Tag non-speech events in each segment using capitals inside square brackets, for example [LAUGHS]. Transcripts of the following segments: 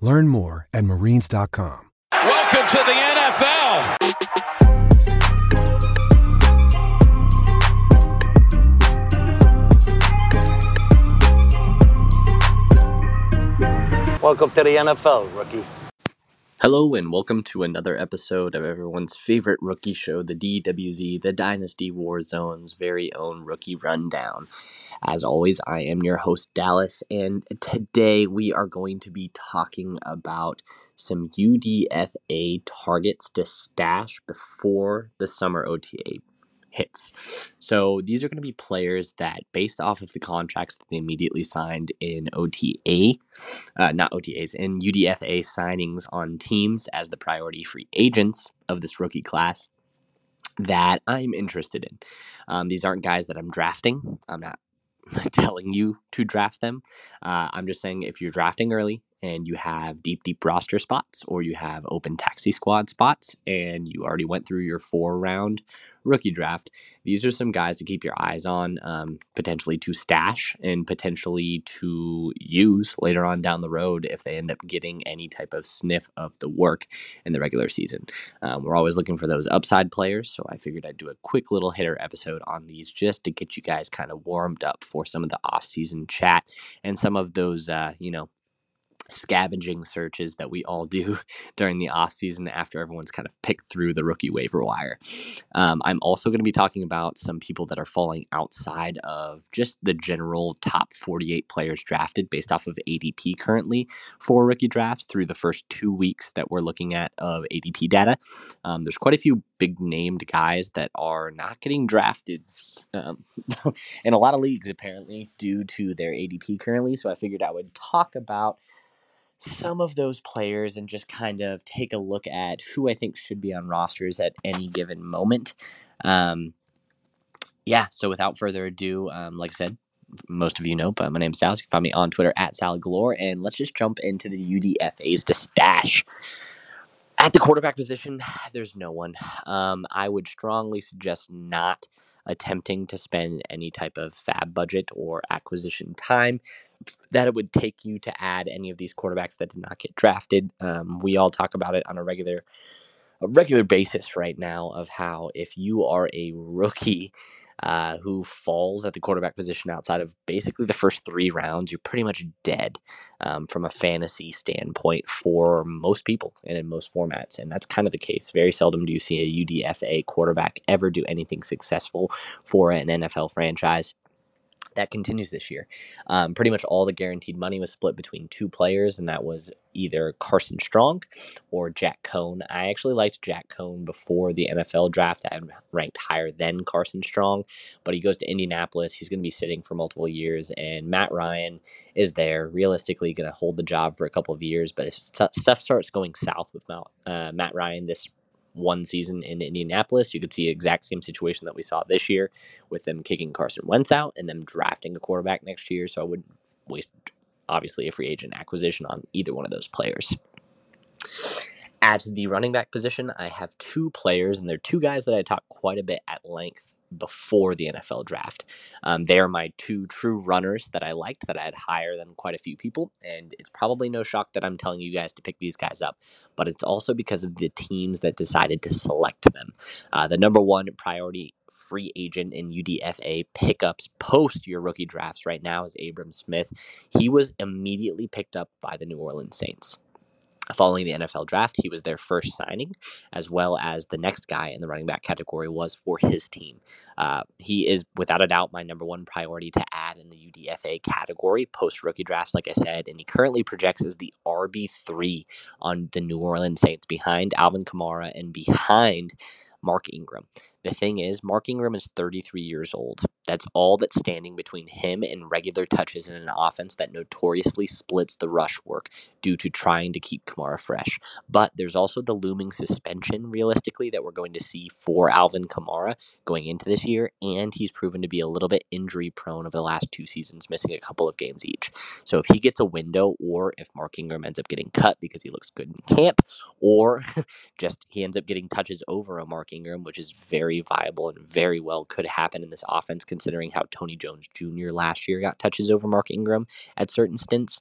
Learn more at marines.com. Welcome to the NFL. Welcome to the NFL, rookie. Hello and welcome to another episode of everyone's favorite rookie show, the DWZ, the Dynasty War Zone's very own rookie rundown. As always, I am your host, Dallas, and today we are going to be talking about some UDFA targets to stash before the summer OTA hits. So these are going to be players that, based off of the contracts that they immediately signed in OTA, uh, not OTAs, in UDFA signings on teams as the priority free agents of this rookie class, that I'm interested in. Um, these aren't guys that I'm drafting. I'm not [LAUGHS] telling you to draft them. Uh, I'm just saying if you're drafting early and you have deep, deep roster spots or you have open taxi squad spots and you already went through your four round rookie draft, these are some guys to keep your eyes on, um, potentially to stash and potentially to use later on down the road if they end up getting any type of sniff of the work in the regular season. Um, we're always looking for those upside players, so I figured I'd do a quick little hitter episode on these just to get you guys kind of warmed up for some of the off-season chat and some of those, uh, you know, scavenging searches that we all do [LAUGHS] during the off season after everyone's kind of picked through the rookie waiver wire. Um, I'm also going to be talking about some people that are falling outside of just the general top 48 players drafted based off of ADP currently for rookie drafts through the first two weeks that we're looking at of ADP data. Um, there's quite a few big named guys that are not getting drafted um, [LAUGHS] in a lot of leagues apparently due to their ADP currently. So I figured I would talk about some of those players and just kind of take a look at who I think should be on rosters at any given moment. Um, yeah, so without further ado, um, like I said, most of you know, but my name's Dallas. You can find me on Twitter at Salad Galore, and let's just jump into the UDFA's stash. At the quarterback position, [SIGHS] there's no one. Um, I would strongly suggest not attempting to spend any type of fab budget or acquisition time that it would take you to add any of these quarterbacks that did not get drafted. Um, we all talk about it on a regular a regular basis right now of how if you are a rookie uh, who falls at the quarterback position outside of basically the first three rounds, you're pretty much dead um, from a fantasy standpoint for most people and in most formats. And that's kind of the case. Very seldom do you see a UDFA quarterback ever do anything successful for an NFL franchise that continues this year. Um, pretty much all the guaranteed money was split between two players, and that was either Carson Strong or Jack Coan. I actually liked Jack Coan before the NFL draft. I ranked higher than Carson Strong, but he goes to Indianapolis. He's going to be sitting for multiple years, and Matt Ryan is there, realistically going to hold the job for a couple of years. But if stuff starts going south with uh, Matt Ryan this one season in Indianapolis. You could see exact same situation that we saw this year with them kicking Carson Wentz out and them drafting a quarterback next year. So I wouldn't waste, obviously, a free agent acquisition on either one of those players. At the running back position, I have two players, and they're two guys that I talked quite a bit at length before the NFL draft. Um, they are my two true runners that I liked that I had higher than quite a few people. And it's probably no shock that I'm telling you guys to pick these guys up, but it's also because of the teams that decided to select them. Uh, the number one priority free agent in UDFA pickups post your rookie drafts right now is Abram Smith. He was immediately picked up by the New Orleans Saints. Following the NFL draft, he was their first signing, as well as the next guy in the running back category was for his team. Uh, he is, without a doubt, my number one priority to add in the UDFA category post rookie drafts, like I said. And he currently projects as the RB3 on the New Orleans Saints behind Alvin Kamara and behind Mark Ingram. The thing is, Mark Ingram is 33 years old. That's all that's standing between him and regular touches in an offense that notoriously splits the rush work due to trying to keep Kamara fresh. But there's also the looming suspension, realistically, that we're going to see for Alvin Kamara going into this year. And he's proven to be a little bit injury prone over the last two seasons, missing a couple of games each. So if he gets a window, or if Mark Ingram ends up getting cut because he looks good in camp, or [LAUGHS] just he ends up getting touches over a Mark Ingram, which is very viable and very well could happen in this offense, considering how Tony Jones Jr. last year got touches over Mark Ingram at certain stints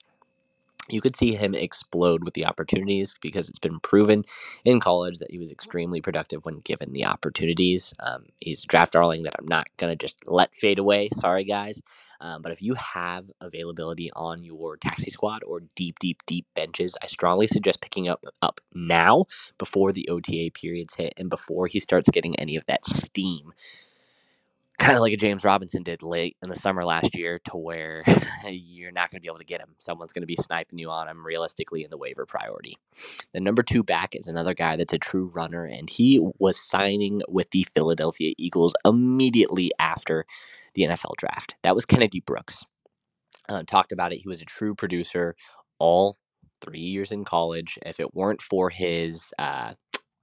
you could see him explode with the opportunities because it's been proven in college that he was extremely productive when given the opportunities. Um, he's draft darling that I'm not going to just let fade away. Sorry, guys. Um, but if you have availability on your taxi squad or deep, deep, deep benches, I strongly suggest picking up up now before the OTA periods hit and before he starts getting any of that steam kind of like a James Robinson did late in the summer last year, to where [LAUGHS] you're not going to be able to get him. Someone's going to be sniping you on him realistically in the waiver priority. The number two back is another guy that's a true runner, and he was signing with the Philadelphia Eagles immediately after the NFL draft. That was Kennedy Brooks. Uh, talked about it. He was a true producer all three years in college. If it weren't for his uh,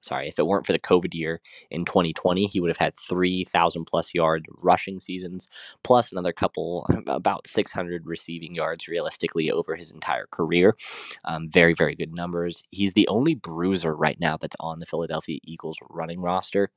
sorry, if it weren't for the COVID year in 2020, he would have had 3,000 plus yard rushing seasons, plus another couple, [LAUGHS] about 600 receiving yards realistically over his entire career. Um, very, very good numbers. He's the only bruiser right now that's on the Philadelphia Eagles running roster.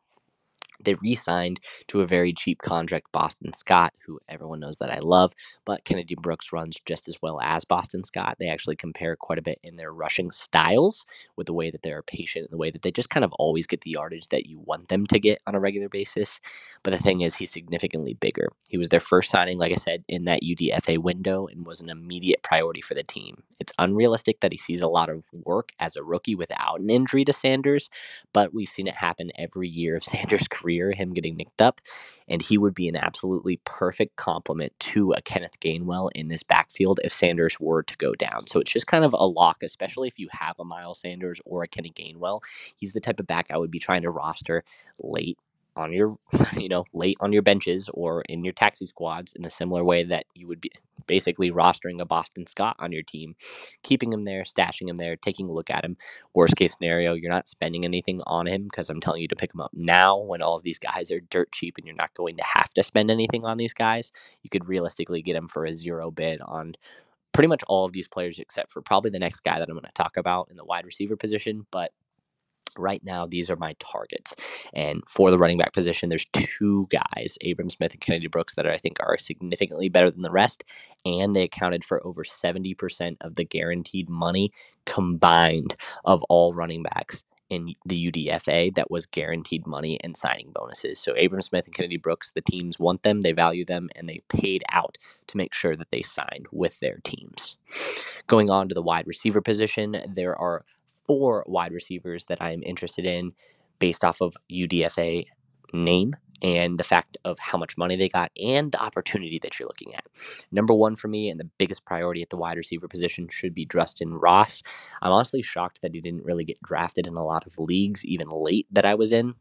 They re signed to a very cheap contract Boston Scott, who everyone knows that I love, but Kennedy Brooks runs just as well as Boston Scott. They actually compare quite a bit in their rushing styles with the way that they're patient and the way that they just kind of always get the yardage that you want them to get on a regular basis. But the thing is, he's significantly bigger. He was their first signing, like I said, in that UDFA window and was an immediate priority for the team. It's unrealistic that he sees a lot of work as a rookie without an injury to Sanders, but we've seen it happen every year of [LAUGHS] Sanders' career career, him getting nicked up, and he would be an absolutely perfect complement to a Kenneth Gainwell in this backfield if Sanders were to go down. So it's just kind of a lock, especially if you have a Miles Sanders or a Kenny Gainwell. He's the type of back I would be trying to roster late on your [LAUGHS] you know late on your benches or in your taxi squads in a similar way that you would be basically rostering a Boston Scott on your team, keeping him there, stashing him there, taking a look at him. Worst case scenario, you're not spending anything on him because I'm telling you to pick him up now when all of these guys are dirt cheap and you're not going to have to spend anything on these guys. You could realistically get him for a zero bid on pretty much all of these players except for probably the next guy that I'm going to talk about in the wide receiver position, but right now these are my targets and for the running back position there's two guys abram smith and kennedy brooks that i think are significantly better than the rest and they accounted for over 70% of the guaranteed money combined of all running backs in the UDFA that was guaranteed money and signing bonuses. So Abram Smith and Kennedy Brooks, the teams want them, they value them, and they paid out to make sure that they signed with their teams. Going on to the wide receiver position, there are four wide receivers that I am interested in based off of UDFA name and the fact of how much money they got and the opportunity that you're looking at. Number one for me and the biggest priority at the wide receiver position should be Justin Ross. I'm honestly shocked that he didn't really get drafted in a lot of leagues, even late that I was in.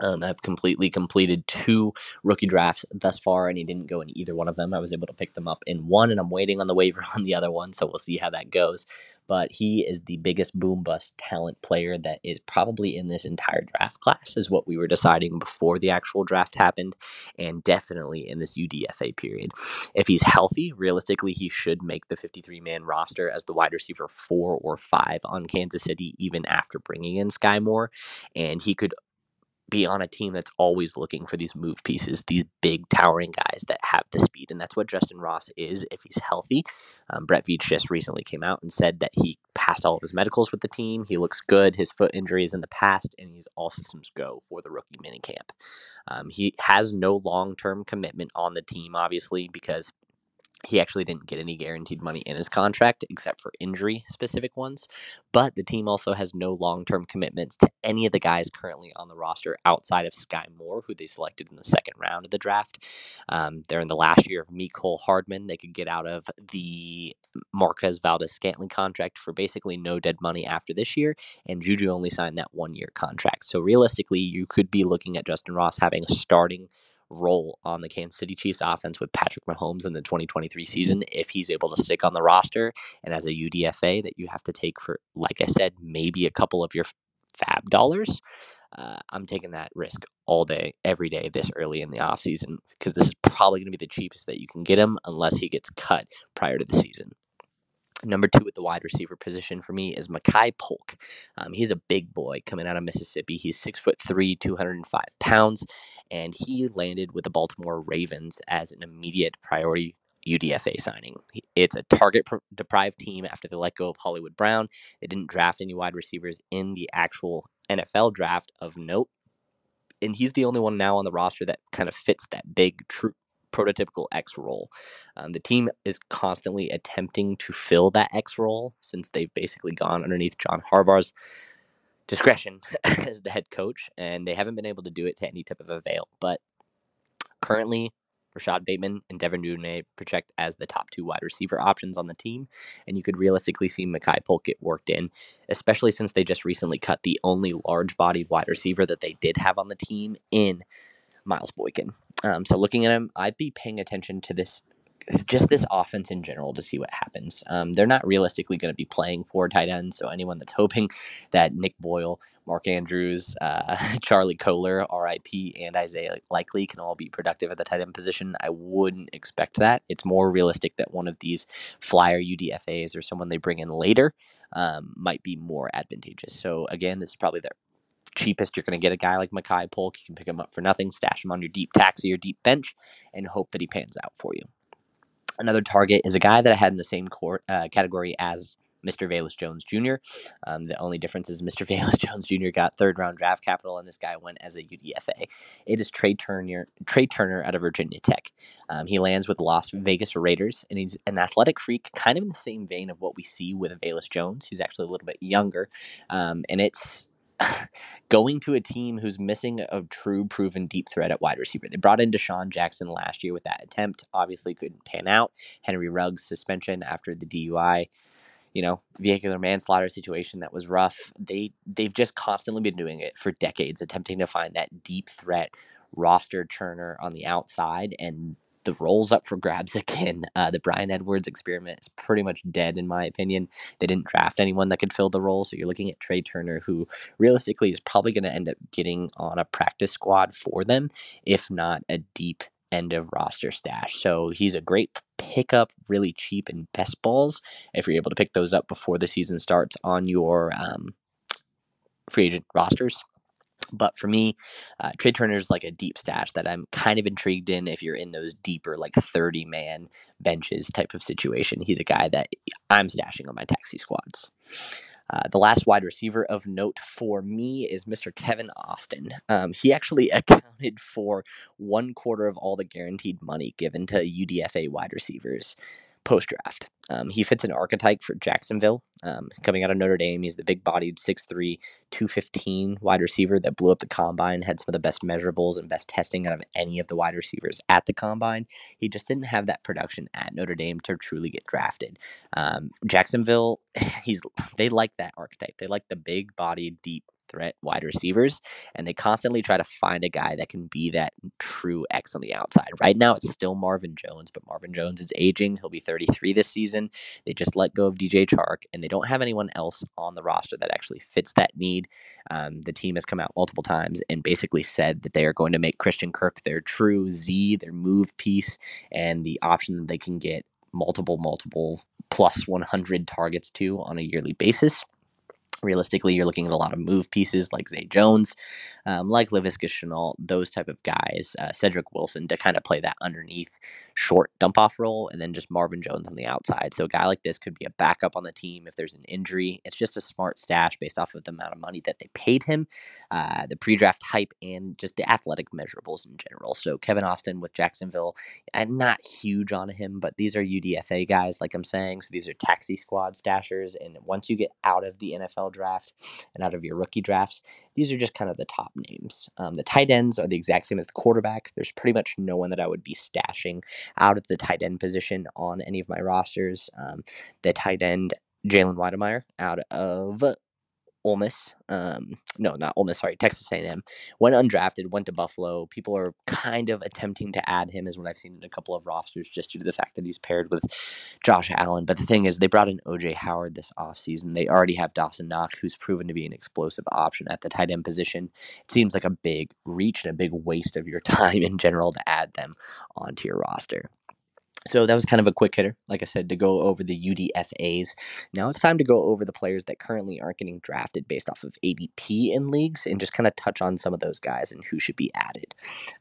Um, I've completely completed two rookie drafts thus far, and he didn't go in either one of them. I was able to pick them up in one, and I'm waiting on the waiver [LAUGHS] on the other one, so we'll see how that goes. But he is the biggest boom bust talent player that is probably in this entire draft class, is what we were deciding before the actual draft happened, and definitely in this UDFA period. If he's healthy, realistically, he should make the 53 man roster as the wide receiver four or five on Kansas City, even after bringing in Skyy Moore, and he could be on a team that's always looking for these move pieces, these big towering guys that have the speed, and that's what Justin Ross is if he's healthy. Um, Brett Veach just recently came out and said that he passed all of his medicals with the team. He looks good. His foot injury is in the past, and he's all systems go for the rookie minicamp. Um, he has no long term commitment on the team, obviously, because he actually didn't get any guaranteed money in his contract except for injury specific ones. But the team also has no long term commitments to any of the guys currently on the roster outside of Skyy Moore, who they selected in the second round of the draft. Um, they're in the last year of Mecole Hardman. They could get out of the Marquez Valdes Scantling contract for basically no dead money after this year. And Juju only signed that one year contract. So realistically, you could be looking at Justin Ross having a starting role on the Kansas City Chiefs offense with Patrick Mahomes in the 2023 season if he's able to stick on the roster and as a UDFA that you have to take for, like I said, maybe a couple of your fab dollars. Uh, I'm taking that risk all day, every day, this early in the offseason because this is probably going to be the cheapest that you can get him unless he gets cut prior to the season. Number two at the wide receiver position for me is Makai Polk. Um, he's a big boy coming out of Mississippi. He's six foot three, 205 pounds, and he landed with the Baltimore Ravens as an immediate priority UDFA signing. It's a target deprived team after they let go of Hollywood Brown. They didn't draft any wide receivers in the actual NFL draft of note. And he's the only one now on the roster that kind of fits that big, true, prototypical X role. Um, the team is constantly attempting to fill that X role since they've basically gone underneath John Harbaugh's discretion [LAUGHS] as the head coach, and they haven't been able to do it to any type of avail. But currently, Rashod Bateman and Devin Duvernay project as the top two wide receiver options on the team, and you could realistically see Makai Polk get worked in, especially since they just recently cut the only large-bodied wide receiver that they did have on the team in Miles Boykin. Um, so looking at him, I'd be paying attention to this just this offense in general to see what happens. Um, they're not realistically going to be playing four tight ends, so anyone that's hoping that Nick Boyle, Mark Andrews, uh, [LAUGHS] Charlie Kolar, RIP, and Isaiah Likely can all be productive at the tight end position, I wouldn't expect that. It's more realistic that one of these flyer UDFAs or someone they bring in later um, might be more advantageous. So again, this is probably their cheapest you're going to get a guy like Makai Polk. You can pick him up for nothing, stash him on your deep taxi or deep bench, and hope that he pans out for you. Another target is a guy that I had in the same court, uh, category as Mr. Velus Jones Jr. Um, the only difference is Mr. [LAUGHS] Velus Jones Jr. got third round draft capital, and this guy went as a UDFA. It is Tre Turner, Tre Turner out of Virginia Tech. Um, he lands with the Las Vegas Raiders, and he's an athletic freak, kind of in the same vein of what we see with Velus Jones. He's actually a little bit younger, um, and it's [LAUGHS] going to a team who's missing a true proven deep threat at wide receiver. They brought in DeSean Jackson last year with that attempt, obviously couldn't pan out. Henry Ruggs suspension after the DUI, you know, vehicular manslaughter situation that was rough. They they've just constantly been doing it for decades, attempting to find that deep threat roster churner on the outside and the roles up for grabs [LAUGHS] again. Uh, the Bryan Edwards experiment is pretty much dead, in my opinion. They didn't draft anyone that could fill the role, so you're looking at Tre Turner, who realistically is probably going to end up getting on a practice squad for them, if not a deep end of roster stash. So he's a great pickup, really cheap in best balls if you're able to pick those up before the season starts on your um, free agent rosters. But for me, uh, Tre is like a deep stash that I'm kind of intrigued in if you're in those deeper, like 30 man benches type of situation. He's a guy that I'm stashing on my taxi squads. Uh, the last wide receiver of note for me is Mr. Kevin Austin. Um, he actually [LAUGHS] accounted for one quarter of all the guaranteed money given to UDFA wide receivers post draft. Um, he fits an archetype for Jacksonville. Um, coming out of Notre Dame, he's the big bodied 6'3, 215 wide receiver that blew up the combine, had some of the best measurables and best testing out of any of the wide receivers at the combine. He just didn't have that production at Notre Dame to truly get drafted. Um, Jacksonville, [SIGHS] he's they like that archetype. They like the big bodied, deep threat wide receivers, and they constantly try to find a guy that can be that true X on the outside. Right now, it's still Marvin Jones, but Marvin Jones is aging. He'll be 33 this season. They just let go of DJ Chark, and they don't have anyone else on the roster that actually fits that need. Um, the team has come out multiple times and basically said that they are going to make Christian Kirk their true Z, their move piece, and the option that they can get multiple, multiple plus 100 targets to on a yearly basis. Realistically, you're looking at a lot of move pieces like Zay Jones, um, like Laviska Shenault, those type of guys, uh, Cedric Wilson to kind of play that underneath short dump off role, and then just Marvin Jones on the outside. So a guy like this could be a backup on the team if there's an injury. It's just a smart stash based off of the amount of money that they paid him, uh, the pre draft hype, and just the athletic measurables in general. So Kevin Austin with Jacksonville, I'm not huge on him, but these are UDFA guys, like I'm saying. So these are taxi squad stashers, and once you get out of the NFL draft and out of your rookie drafts, these are just kind of the top names. Um, the tight ends are the exact same as the quarterback. There's pretty much no one that I would be stashing out of the tight end position on any of my rosters. Um, the tight end, Jalen Wydermyer, out of Ole Miss. Um, no, not Ole Miss. Sorry, Texas A&M. Went undrafted. Went to Buffalo. People are kind of attempting to add him, is what I've seen in a couple of rosters, just due to the fact that he's paired with Josh Allen. But the thing is, they brought in OJ Howard this offseason. They already have Dawson Knox, who's proven to be an explosive option at the tight end position. It seems like a big reach and a big waste of your [LAUGHS] time in general to add them onto your roster. So that was kind of a quick hitter, like I said, to go over the UDFAs. Now it's time to go over the players that currently aren't getting drafted based off of ADP in leagues and just kind of touch on some of those guys and who should be added.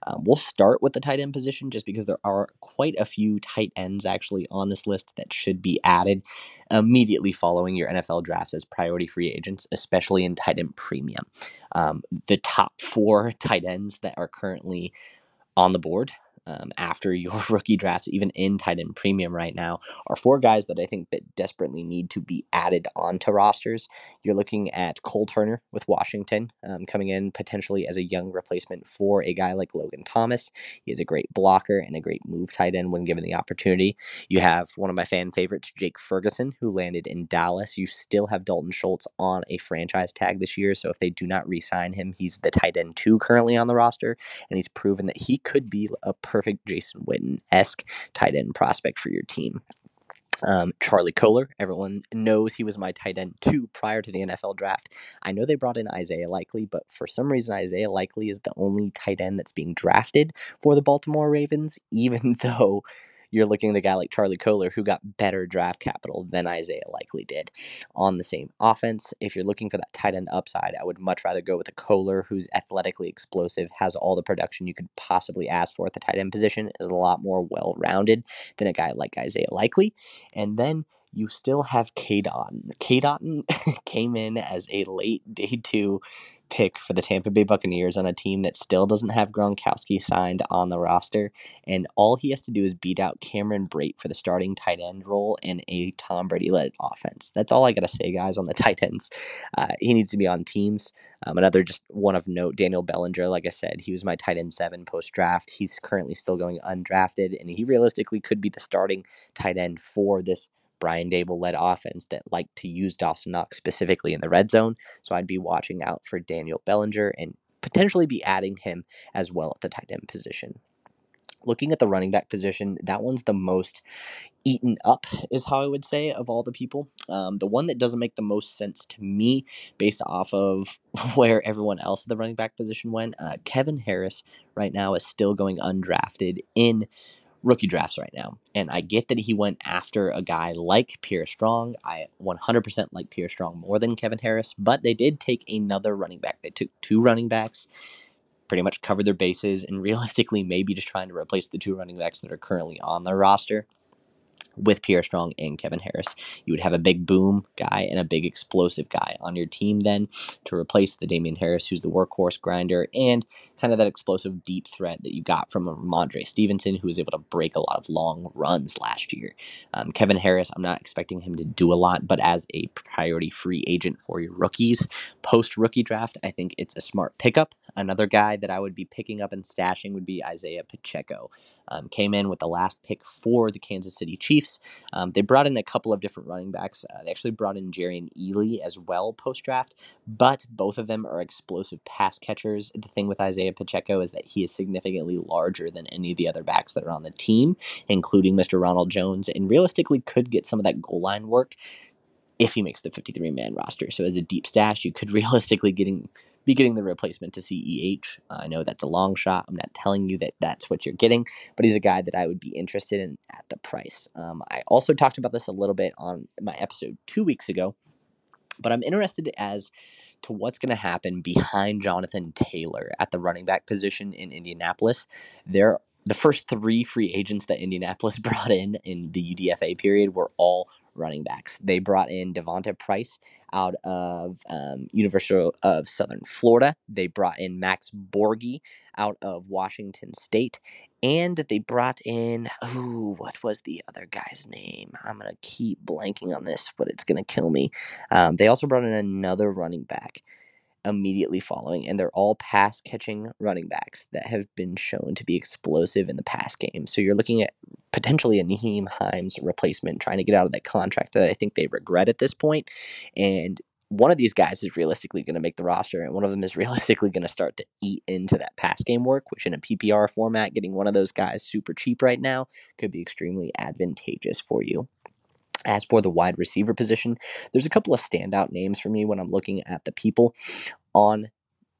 Um, we'll start with the tight end position just because there are quite a few tight ends actually on this list that should be added immediately following your NFL drafts as priority free agents, especially in tight end premium. Um, the top four tight ends that are currently on the board um, after [LAUGHS] your rookie drafts, even in tight end premium right now, are four guys that I think that desperately need to be added onto rosters. You're looking at Cole Turner with Washington um, coming in potentially as a young replacement for a guy like Logan Thomas. He is a great blocker and a great move tight end when given the opportunity. You have one of my fan favorites, Jake Ferguson, who landed in Dallas. You still have Dalton Schultz on a franchise tag this year, so if they do not re-sign him, he's the tight end two currently on the roster, and he's proven that he could be a perfect Jason Witten esque tight end prospect for your team. Um, Charlie Kolar, everyone knows he was my tight end two prior to the NFL draft. I know they brought in Isaiah Likely, but for some reason, Isaiah Likely is the only tight end that's being drafted for the Baltimore Ravens, [LAUGHS] even though you're looking at a guy like Charlie Kolar who got better draft capital than Isaiah Likely did on the same offense. If you're looking for that tight end upside, I would much rather go with a Kolar who's athletically explosive, has all the production you could possibly ask for at the tight end position, is a lot more well rounded than a guy like Isaiah Likely. And then you still have Cade Otton. Cade Otton [LAUGHS] came in as a late day two pick for the Tampa Bay Buccaneers on a team that still doesn't have Gronkowski signed on the roster. And all he has to do is beat out Cameron Brate for the starting tight end role in a Tom Brady led offense. That's all I got to say, guys, on the [LAUGHS] tight ends. Uh, he needs to be on teams. Um, another just one of note, Daniel Bellinger, like I said, he was my tight end seven post draft. He's currently still going undrafted, and he realistically could be the starting tight end for this Brian Daboll led offense that like to use Dawson Knox specifically in the red zone. So I'd be watching out for Daniel Bellinger and potentially be adding him as well at the tight end position. Looking at the running back position, that one's the most eaten up, is how I would say, of all the people. Um, the one that doesn't make the most sense to me, based off of [LAUGHS] where everyone else at the running back position went, uh, Kevin Harris right now is still going undrafted in rookie drafts right now. And I get that he went after a guy like Pierre Strong. I 100% like Pierre Strong more than Kevin Harris, but they did take another running back. They took two running backs, pretty much covered their bases, and [LAUGHS] realistically, maybe just trying to replace the two running backs that are currently on their roster with Pierre Strong and Kevin Harris. You would have a big boom guy and a big explosive guy on your team then to replace the Damien Harris, who's the workhorse grinder, and kind of that explosive deep threat that you got from Rhamondre Stevenson, who was able to break a lot of long runs last year. Um, Kevin Harris, I'm not expecting him to do a lot, but as a priority free agent for your rookies post rookie draft, I think it's a smart pickup. Another guy that I would be picking up and stashing would be Isaiah Pacheco. Um, came in with the last pick for the Kansas City Chiefs. Um, they brought in a couple of different running backs. Uh, they actually brought in Jerrion Ealy as well post draft, but both of them are explosive pass catchers. The thing with Isaiah Pacheco is that he is significantly larger than any of the other backs that are on the team, including Mr. Ronald Jones, and realistically could get some of that goal line work if he makes the 53 man roster. So as a deep stash, you could [LAUGHS] realistically getting be getting the replacement to CEH. Uh, I know that's a long shot. I'm not telling you that that's what you're getting, but he's a guy that I would be interested in at the price. Um, I also talked about this a little bit on my episode two weeks ago But I'm interested as to what's going to happen behind Jonathan Taylor at the running back position in Indianapolis. There the first three free agents that Indianapolis [LAUGHS] brought in in the UDFA period were all running backs. They brought in D'Vonte Price out of um, University of Southern Florida. They brought in Max Borghi out of Washington State. And they brought in, oh, what was the other guy's name? I'm to keep blanking on this, but it's to kill me. Um, they also brought in another running back immediately following, and they're all pass catching running backs that have been shown to be explosive in the pass game. So you're looking at potentially a Nyheim Hines replacement trying to get out of that contract that I think they regret at this point. And one of these guys is realistically going to make the roster, and one of them is [LAUGHS] realistically going to start to eat into that pass game work, which in a PPR format, getting one of those guys super cheap right now could be extremely advantageous for you. As for the wide receiver position, there's a couple of standout names for me when I'm looking at the people on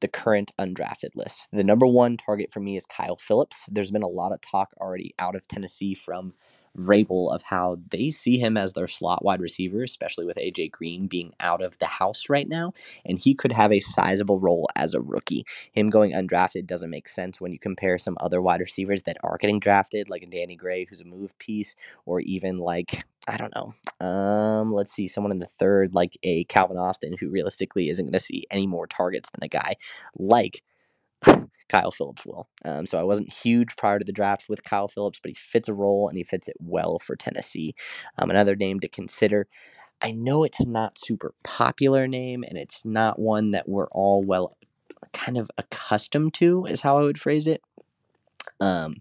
the current undrafted list. The number one target for me is Kyle Phillips. There's been a lot of talk already out of Tennessee from Vrabel of how they see him as their slot wide receiver, especially with AJ Green being out of the house right now, and he could have a sizable role as a rookie. Him going undrafted doesn't make sense when you compare some other wide receivers that are getting drafted, like a Danny Gray, who's a move piece, or even like I don't know. Um, let's see, someone in the third, like a Calvin Austin, who realistically isn't going to see any more targets than a guy like Kyle Phillips will. Um, so I wasn't huge prior to the draft with Kyle Phillips, but he fits a role and he fits it well for Tennessee. Um, another name to consider. I know it's not super popular name and it's not one that we're all well kind of accustomed to, is how I would phrase it. Um,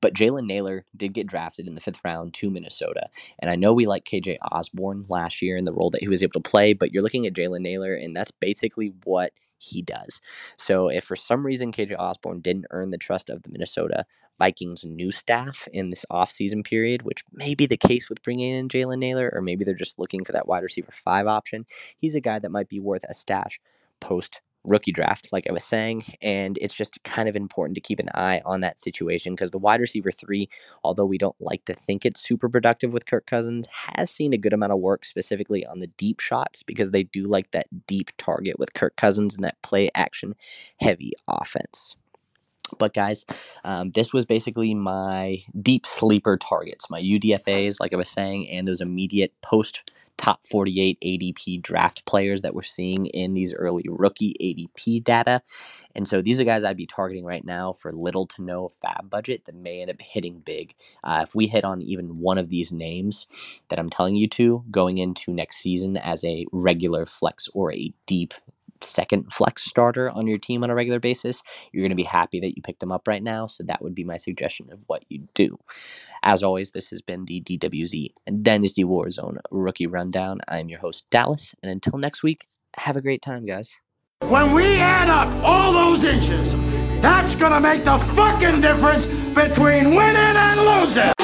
but Jalen Nailor did get drafted in the fifth round to Minnesota. And I know we like KJ Osborn last year in the role that he was able to play, but you're looking at Jalen Nailor, and that's basically what he does. So if for some reason KJ Osborn didn't earn the trust of the Minnesota Vikings new staff in this offseason period, which may be the case with bringing in Jalen Nailor, or maybe they're just looking for that wide receiver five option, he's a guy that might be worth a stash post rookie draft, like I was saying. And it's just kind of important to keep an eye on that situation because the wide receiver three, although we don't like to think it's super productive with Kirk Cousins, has seen a good amount of work specifically on the deep shots because they do like that deep target with Kirk Cousins and that play action heavy offense. But guys, um, this was basically my deep sleeper targets, my UDFAs, like I was saying, and those immediate post top 48 ADP draft players that we're seeing in these early rookie ADP data. And so these are guys I'd be targeting right now for little to no fab budget that may end up hitting big. Uh, if we hit on even one of these names that I'm telling you to going into next season as a regular flex or a deep second flex starter on your team on a regular basis, you're going to be happy that you picked them up right now. So that would be my suggestion of what you do. As always, this has been the DWZ Dynasty Warzone Rookie Rundown. I'm your host, Dallas. And until next week, have a great time, guys. When we add up all those inches, that's going to make the fucking difference between winning and losing.